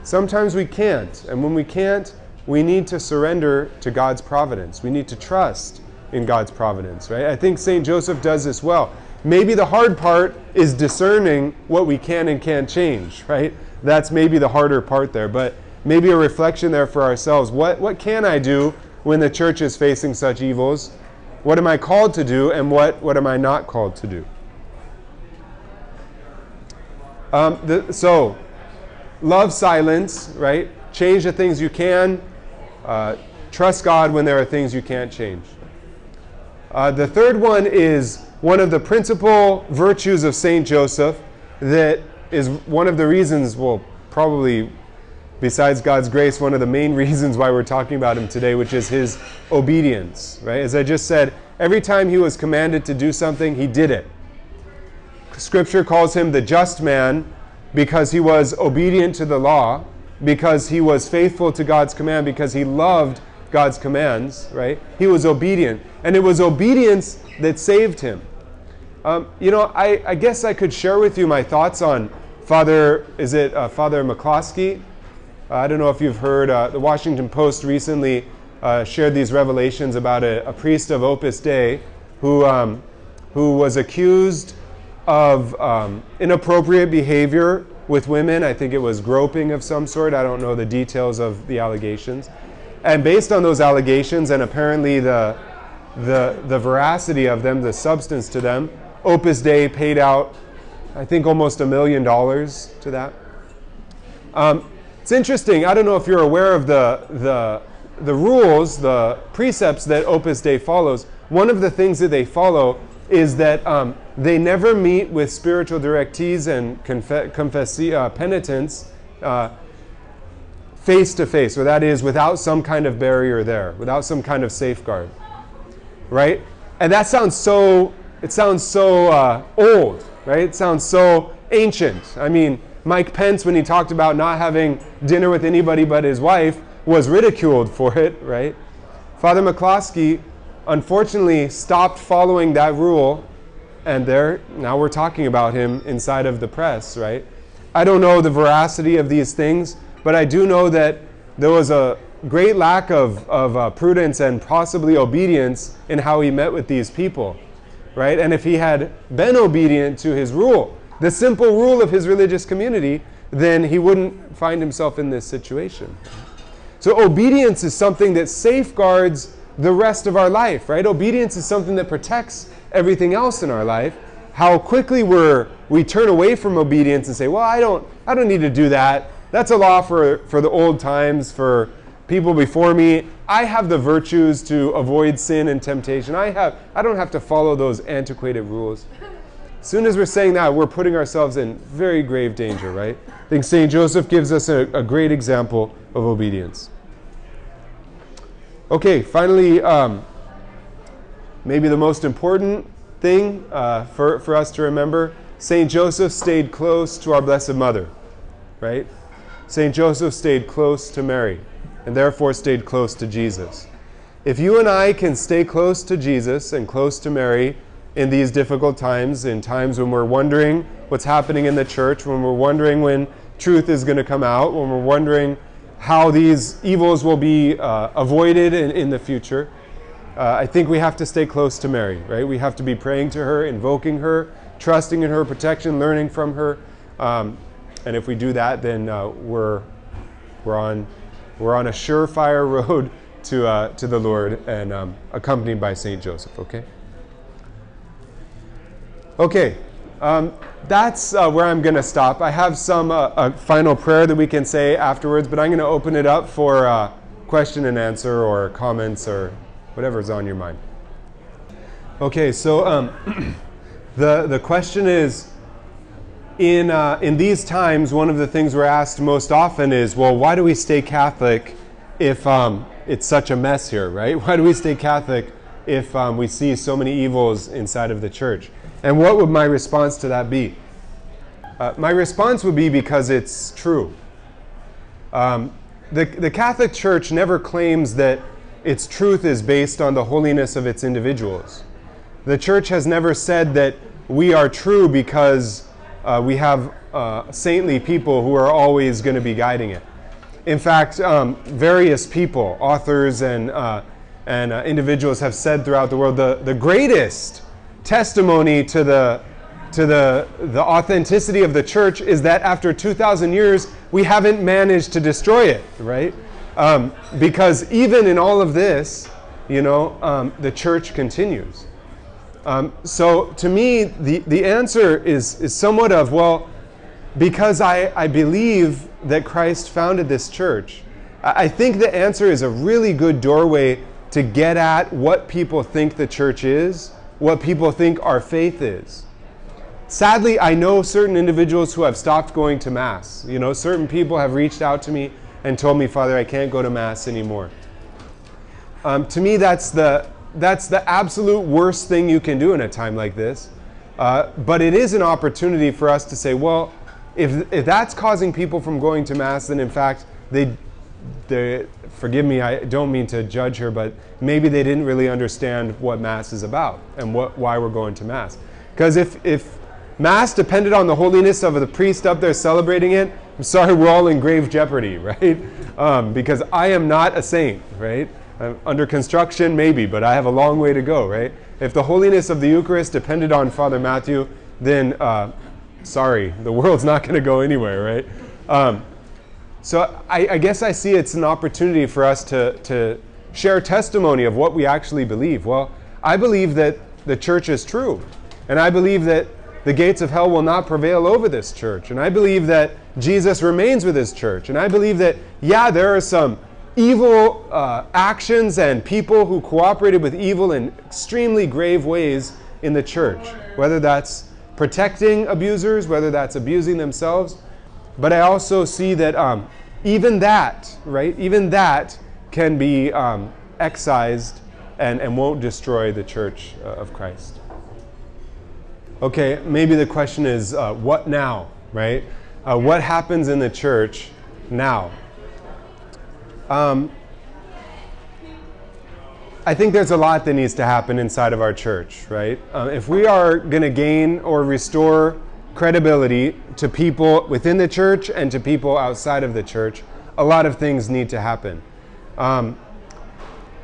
Sometimes we can't, and when we can't, we need to surrender to God's providence. We need to trust in God's providence, right? I think St. Joseph does this well. Maybe the hard part is discerning what we can and can't change, right? That's maybe the harder part there, but maybe a reflection there for ourselves. What, what can I do when the church is facing such evils? What am I called to do, and what, what am I not called to do? Um, the, so, love silence, right? Change the things you can. Uh, trust God when there are things you can't change. Uh, the third one is one of the principal virtues of Saint Joseph that is one of the reasons, well, probably besides God's grace, one of the main *laughs* reasons why we're talking about him today, which is his obedience, right? As I just said, every time he was commanded to do something, he did it. Scripture calls him the just man because he was obedient to the law, because he was faithful to God's command, because he loved God's commands, right? He was obedient. And it was obedience that saved him. Um, you know, I, I, guess I could share with you my thoughts on Father, is it uh, Father McCloskey? Uh, I don't know if you've heard, uh, the Washington Post recently uh, shared these revelations about a, a, priest of Opus Dei who, um, who was accused of um, inappropriate behavior with women. I think it was groping of some sort. I don't know the details of the allegations. And based on those allegations and apparently the, the, the veracity of them, the substance to them, Opus Dei paid out, I think, almost a million dollars to that. Um, it's interesting. I don't know if you're aware of the, the, the rules, the precepts that Opus Dei follows. One of the things that they follow is that um, they never meet with spiritual directees and confe- confessi- uh, penitents face to face, or that is without some kind of barrier there, without some kind of safeguard. Right? And that sounds so, it sounds so uh, old, right? It sounds so ancient. I mean, Mike Pence, when he talked about not having dinner with anybody but his wife, was ridiculed for it, right? Father McCloskey unfortunately stopped following that rule and there now we're talking about him inside of the press right i don't know the veracity of these things but i do know that there was a great lack of, of uh, prudence and possibly obedience in how he met with these people right and if he had been obedient to his rule the simple rule of his religious community then he wouldn't find himself in this situation so obedience is something that safeguards the rest of our life, right? Obedience is something that protects everything else in our life. How quickly we're, we turn away from obedience and say, well, I don't, I don't need to do that. That's a law for, for the old times, for people before me. I have the virtues to avoid sin and temptation. I, have, I don't have to follow those antiquated rules. As soon as we're saying that, we're putting ourselves in very grave danger, right? I think St. Joseph gives us a, a great example of obedience. Okay, finally, um, maybe the most important thing uh, for, for us to remember St. Joseph stayed close to our Blessed Mother, right? St. Joseph stayed close to Mary and therefore stayed close to Jesus. If you and I can stay close to Jesus and close to Mary in these difficult times, in times when we're wondering what's happening in the church, when we're wondering when truth is going to come out, when we're wondering how these evils will be uh, avoided in, in the future, uh, I think we have to stay close to Mary, right? We have to be praying to her, invoking her, trusting in her protection, learning from her. Um, and if we do that, then uh, we're, we're, on, we're on a surefire road *laughs* to, uh, to the Lord and um, accompanied by St. Joseph, okay? Okay, um, that's uh, where I'm going to stop. I have some uh, a final prayer that we can say afterwards, but I'm going to open it up for uh, question and answer or comments or whatever's on your mind. Okay, so um, *clears throat* the the question is. In, uh, in these times, one of the things we're asked most often is, well, why do we stay Catholic if um, it's such a mess here, right? *laughs* Why do we stay Catholic if um, we see so many evils inside of the church? And what would my response to that be? Uh, my response would be because it's true. Um, the, the Catholic Church never claims that its truth is based on the holiness of its individuals. The Church has never said that we are true because uh, we have uh, saintly people who are always going to be guiding it. In fact, um, various people, authors and, uh, and uh, individuals have said throughout the world the, the greatest testimony to the to the, the authenticity of the church is that after 2,000 years, we haven't managed to destroy it, right? Um, because even in all of this, you know, um, the church continues. Um, so to me, the, the answer is, is somewhat of, well, because I, I believe that Christ founded this church, I, think the answer is a really good doorway to get at what people think the church is what people think our faith is. Sadly, I know certain individuals who have stopped going to Mass. You know, certain people have reached out to me and told me, Father, I can't go to Mass anymore. Um, to me, that's the, that's the absolute worst thing you can do in a time like this. Uh, but it is an opportunity for us to say, well, if, if that's causing people from going to Mass, then in fact, they, forgive me, I don't mean to judge her, but maybe they didn't really understand what Mass is about and what, why we're going to Mass. Because if, if Mass depended on the holiness of the priest up there celebrating it, I'm sorry, we're all in grave jeopardy, *laughs* right? Um, because I am not a saint, right? I'm under construction, maybe, but I have a long way to go, right? If the holiness of the Eucharist depended on Father Matthew, then uh, sorry, the *laughs* world's not going to go anywhere, right? Um, so I, I, guess I see it's an opportunity for us to, to share testimony of what we actually believe. Well, I believe that the church is true. And I believe that the gates of hell will not prevail over this church. And I believe that Jesus remains with his church. And I believe that, yeah, there are some evil uh, actions and people who cooperated with evil in extremely grave ways in the church, whether that's protecting abusers, whether that's abusing themselves. But I also see that um, even that, right, even that can be um, excised and, and won't destroy the church uh, of Christ. Okay, maybe the question is uh, what now, right? Uh, what happens in the church now? Um, I think there's a lot that needs to happen inside of our church, right? Uh, if we are going to gain or restore credibility to people within the church and to people outside of the church, a lot of things need to happen. Um,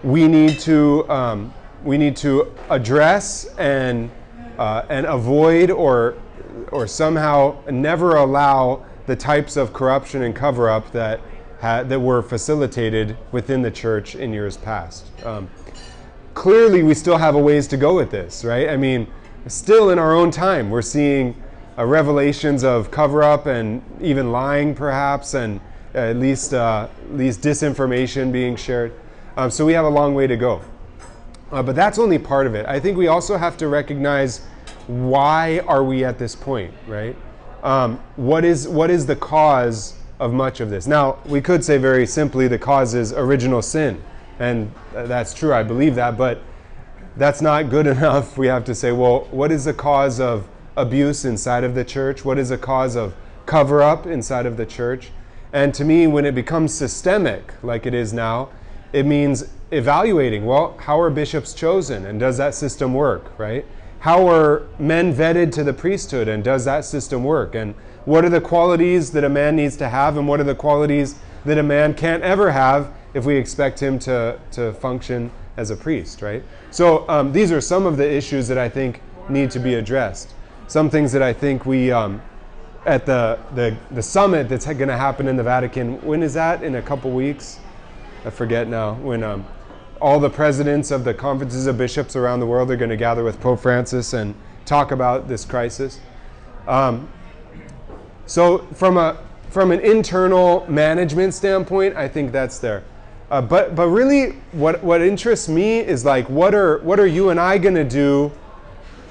we need to um, we need to address and uh, and avoid or or somehow never allow the types of corruption and cover up that ha- that were facilitated within the church in years past. Um, clearly we still have a ways to go with this, right? I mean, still in our own time, we're seeing uh, revelations of cover up and even lying, perhaps, and uh, at least, uh, at least disinformation being shared. Um, so we have a long way to go. Uh, but that's only part of it. I think we also have to recognize why are we at this point, right? Um, what is what is the cause of much of this? Now we could say very simply the cause is original sin, and that's true. I believe that, but that's not good *laughs* enough. We have to say, well, what is the cause of abuse inside of the church? What is the cause of cover up inside of the church? And to me, when it becomes systemic, like it is now, it means evaluating well, how are bishops chosen and does that system work, right? How are men vetted to the priesthood and does that system work? And what are the qualities that a man needs to have and what are the qualities that a man can't ever have if we expect him to, to function as a priest, right? So um, these are some of the issues that I think need to be addressed. Some things that I think we, um, at the, the, the summit that's going to happen in the Vatican, when is that? In a couple weeks? I forget now. When um, all the presidents of the conferences of bishops around the world are going to gather with Pope Francis and talk about this crisis. Um, so, from a from an internal management standpoint, I think that's there. Uh, but but really, what what interests me is like what are what are you and I going to do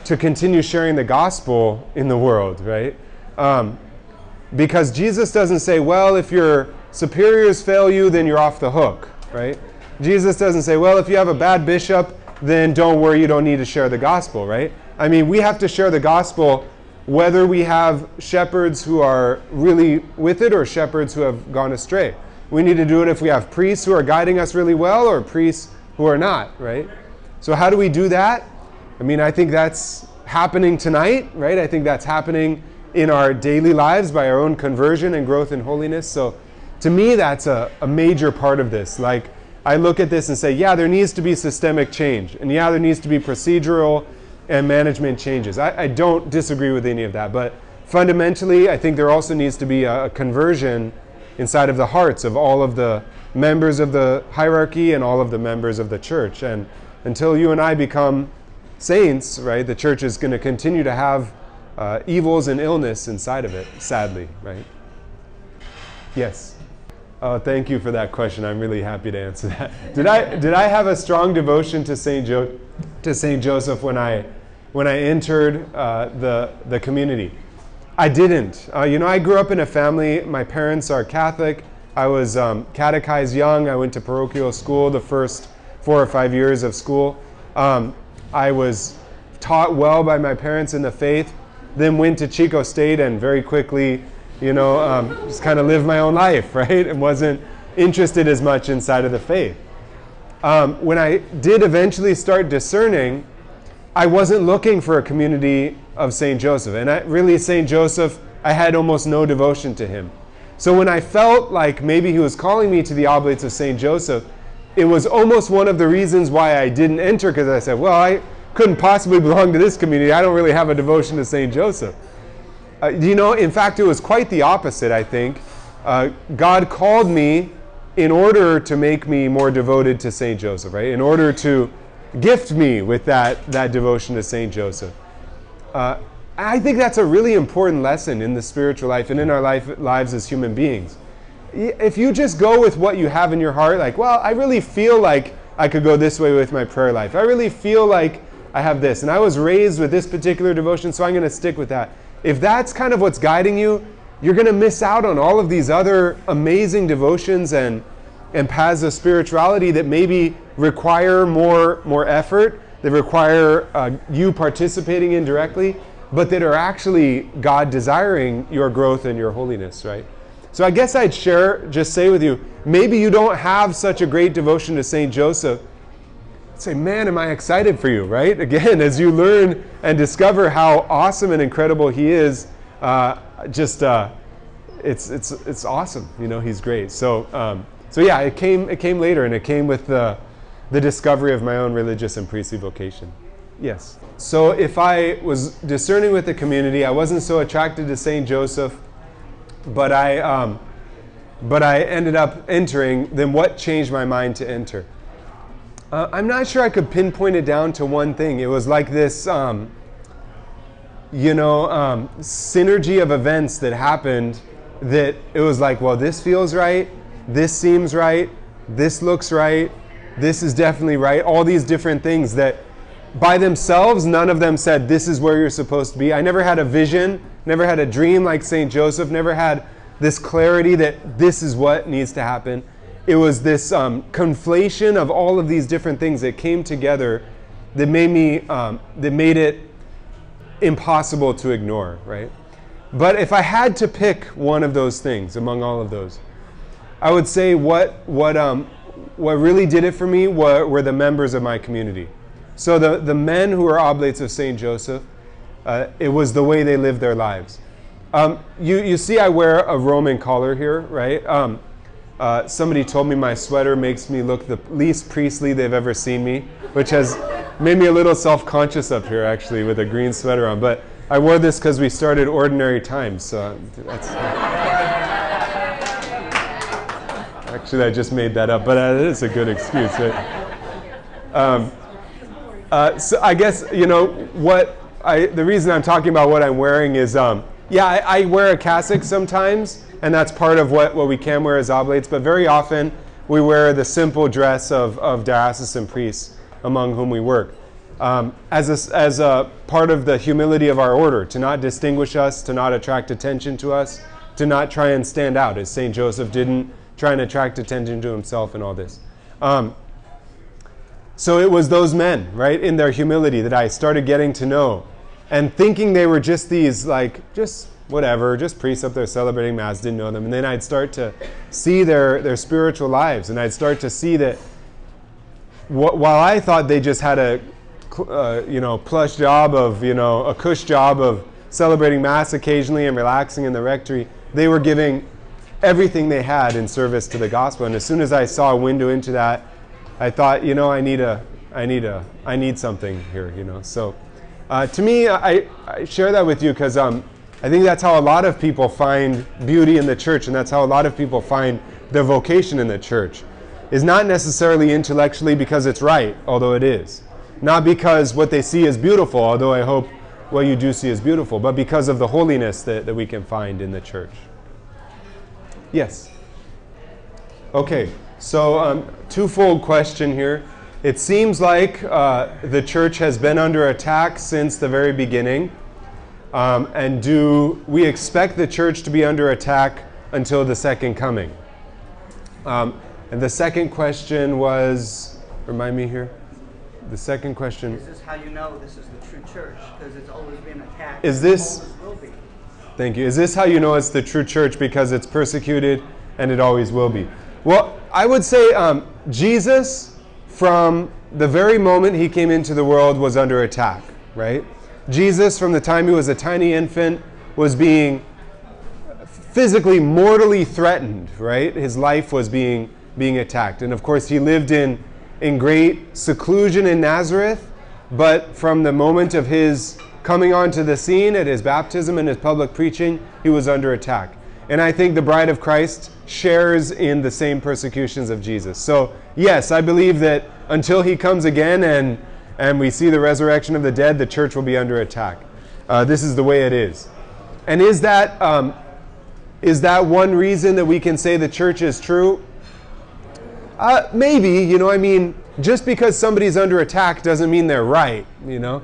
to continue sharing the gospel in the world, right? Um, because Jesus doesn't say, well, if your superiors fail you, then you're off the hook, right? Jesus doesn't say, well, if you have a bad bishop, then don't worry, you don't need to share the gospel, right? I mean, we have to share the gospel whether we have shepherds who are really with it or shepherds who have gone astray. We need to do it if we have priests who are guiding us really well or priests who are not, right? So, how do we do that? I mean, I think that's happening tonight, right? I think that's happening in our daily lives by our own conversion and growth in holiness. So, to me, that's a, a major part of this. Like, I look at this and say, yeah, there needs to be systemic change. And yeah, there needs to be procedural and management changes. I, I don't disagree with any of that. But fundamentally, I think there also needs to be a, a conversion inside of the hearts of all of the members of the hierarchy and all of the members of the church. And until you and I become saints, right, the church is going to continue to have uh, evils and illness inside of it, sadly, right? Yes. Oh, thank you for that question. I'm really happy to answer that. Did I did I have a strong devotion to Saint jo- to Saint Joseph when I when I entered uh, the the community? I didn't. Uh, you know, I grew up in a family. My parents are Catholic. I was um, catechized young. I went to parochial school the first four or five years of school. Um, I was taught well by my parents in the faith. Then went to Chico State and very quickly you know, um, just kind of lived my own life, *laughs* right? And wasn't interested as much inside of the faith. Um, when I did eventually start discerning, I wasn't looking for a community of St. Joseph. And I, really, St. Joseph, I had almost no devotion to him. So when I felt like maybe he was calling me to the Oblates of St. Joseph, it was almost one of the reasons why I didn't enter because I said, well, I couldn't possibly *laughs* belong to this community. I don't really have a devotion to St. Joseph. Uh, you know, in fact, it was quite the opposite, I think. Uh, God called me in order to make me more devoted to St. Joseph, right? In order to gift me with that, that devotion to St. Joseph. Uh, I think that's a really important lesson in the spiritual life and in our life, lives as human beings. If you just go with what you have in your heart, like, well, I really feel like I could go this way with my prayer life. I really feel like I have this. And I was raised with this particular devotion, so I'm going to stick with that if that's kind of what's guiding you, you're going to miss out on all of these other amazing devotions and, and paths of spirituality that maybe require more, more effort, that require uh, you participating in directly, but that are actually God desiring your growth and your holiness, right? So I guess I'd share, just say with you, maybe you don't have such a great devotion to St. Joseph say, man, am I excited for you, right? *laughs* Again, as you learn and discover how awesome and incredible he is, uh, just uh, it's it's it's awesome. You know, he's great. So um, so yeah, it came it came later, and it came with the the discovery of my own religious and priestly vocation. Yes. So if I was discerning with the community, I wasn't so attracted to Saint Joseph, but I um, but I ended up entering. Then what changed my mind to enter? Uh, I'm not sure I could pinpoint it down to one thing. It was like this, um, you know, um, synergy of events that happened that it was like, well, this feels right, this seems right, this looks right, this is definitely right. All these different things that by themselves, none of them said, this is where you're supposed to be. I never had a vision, never had a dream like St. Joseph, never had this clarity that this is what needs to happen. It was this um, conflation of all of these different things that came together that made me, um, that made it impossible to ignore, right? But if I had to pick one of those things among all of those, I would say what, what, um, what really did it for me were, were the members of my community. So the, the men who are oblates of St. Joseph, uh, it was the way they lived their lives. Um, you, you see, I wear a Roman collar here, right? Um, uh, somebody told me my sweater makes me look the least priestly they've ever seen me, which has made me a little self conscious up here, actually, with a green sweater on. But I wore this because we started Ordinary Times, so that's. Actually, I just made that up, but uh, it is a good excuse. Right? Um, uh, so I guess you know what I. The reason I'm talking about what I'm wearing is, um, yeah, I, I, wear a cassock sometimes, and that's part of what, what we can wear as oblates. But very often we wear the simple dress of, of diocesan priests among whom we work, um, as a, as a part of the humility of our order, to not distinguish us, to not attract attention to us, to not try and stand out, as Saint Joseph didn't try and attract attention to himself and all this. Um, so it was those men, right, in their humility that I started getting to know and thinking they were just these, like, just whatever, just priests up there celebrating Mass, didn't know them. And then I'd start to see their, their spiritual lives and I'd start to see that wh- while I thought they just had a, uh, you know, plush job of, you know, a cush job of celebrating Mass occasionally and relaxing in the rectory, they were giving everything they had in service to the gospel. And as soon as I saw a window into that, I thought, you know, I need a, I need a, I need something here, you know. So, uh, to me, I, I, share that with you because um, I think that's how a lot of people find beauty in the church, and that's how a lot of people find their vocation in the church. Is not necessarily intellectually because it's right, although it is. Not because what they see is beautiful, although I hope what you do see is beautiful, but because of the holiness that, that we can find in the church. Yes. Okay, so um, twofold question here. It seems like uh, the church has been under attack since the very beginning. Um, and do we expect the church to be under attack until the second coming? Um, and the second question was remind me here. The second question. Is this how you know this is the true church? Because it's always been attacked. Is this? Thank you. Is this how you know it's the true church? Because it's persecuted and it always will be. Well, I would say um, Jesus, from the very moment he came into the world, was under attack, right? Jesus, from the time he was a tiny infant, was being physically, mortally threatened, right? His life was being, being attacked. And of course, he lived in, in great seclusion in Nazareth, but from the moment of his coming onto the scene at his baptism and his public preaching, he was under attack. And I think the bride of Christ shares in the same persecutions of Jesus. So, yes, I believe that until he comes again and, and we see the resurrection of the dead, the church will be under attack. Uh, this is the way it is. And is that, um, is that one reason that we can say the church is true? Uh, maybe, you know, I mean, just because somebody's under attack doesn't mean they're right, you know?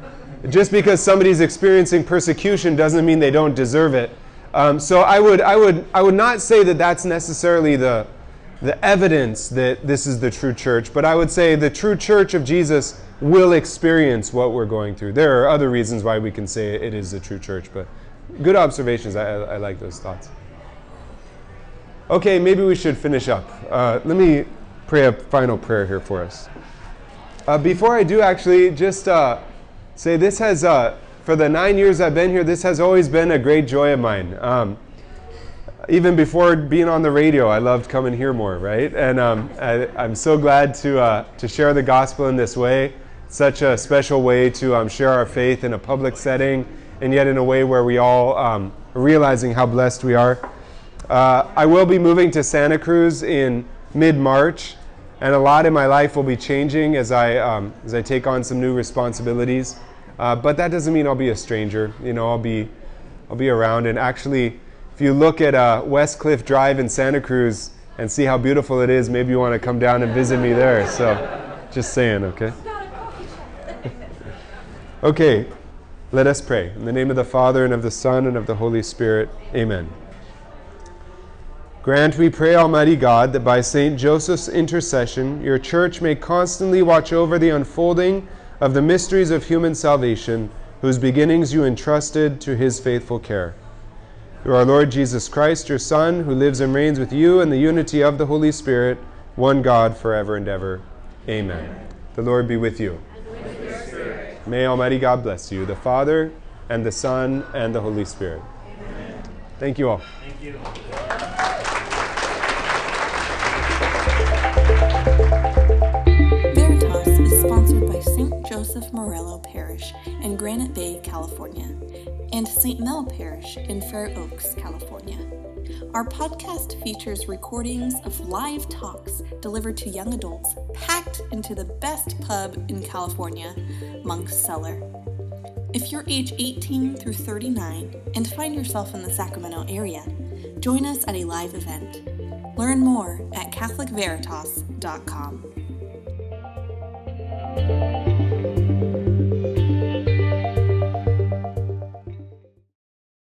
Just because somebody's experiencing persecution doesn't mean they don't deserve it. Um, so I would, I, would, I would not say that that's necessarily the, the evidence that this is the true church, but I would say the true church of Jesus will experience what we're going through. There are other reasons why we can say it is the true church, but good observations. I, I, I like those thoughts. Okay, maybe we should finish up. Uh, let me pray a final prayer here for us. Uh, before I do, actually, just uh, say this has, uh, for the nine years I've been here, this has always been a great joy of mine. Um, even before being on the radio, I loved coming here more, right? And um, I, am so glad to, uh, to share the gospel in this way. Such a special way to um, share our faith in a public setting, and yet in a way where we all um, are realizing how blessed we are. Uh, I will be moving to Santa Cruz in mid March. and a lot in my life will be changing as I um, as I take on some new responsibilities. Uh, but that doesn't mean I'll be a stranger. You know, I'll be I'll be around. And actually, if you look at uh, West Cliff Drive in Santa Cruz and see how beautiful it is, maybe you want to come down and visit me there. So, just saying, okay. *laughs* okay, let us pray. In the name of the Father and of the Son and of the Holy Spirit. Amen. Grant, we pray, Almighty God, that by St. Joseph's intercession, your church may constantly watch over the unfolding of the mysteries of human salvation, whose beginnings you entrusted to his faithful care. Through our Lord Jesus Christ, your Son, who lives and reigns with you in the unity of the Holy Spirit, one God, forever and ever. Amen. The Lord be with you. May Almighty God bless you, the Father, and the Son, and the Holy Spirit. Amen. Thank you all. Thank you. Granite Bay, California, and St. Mel Parish in Fair Oaks, California. Our podcast features recordings of live talks delivered to young adults packed into the best pub in California, Monk's Cellar. If you're age 18 through 39 and find yourself in the Sacramento area, join us at a live event. Learn more at CatholicVeritas.com.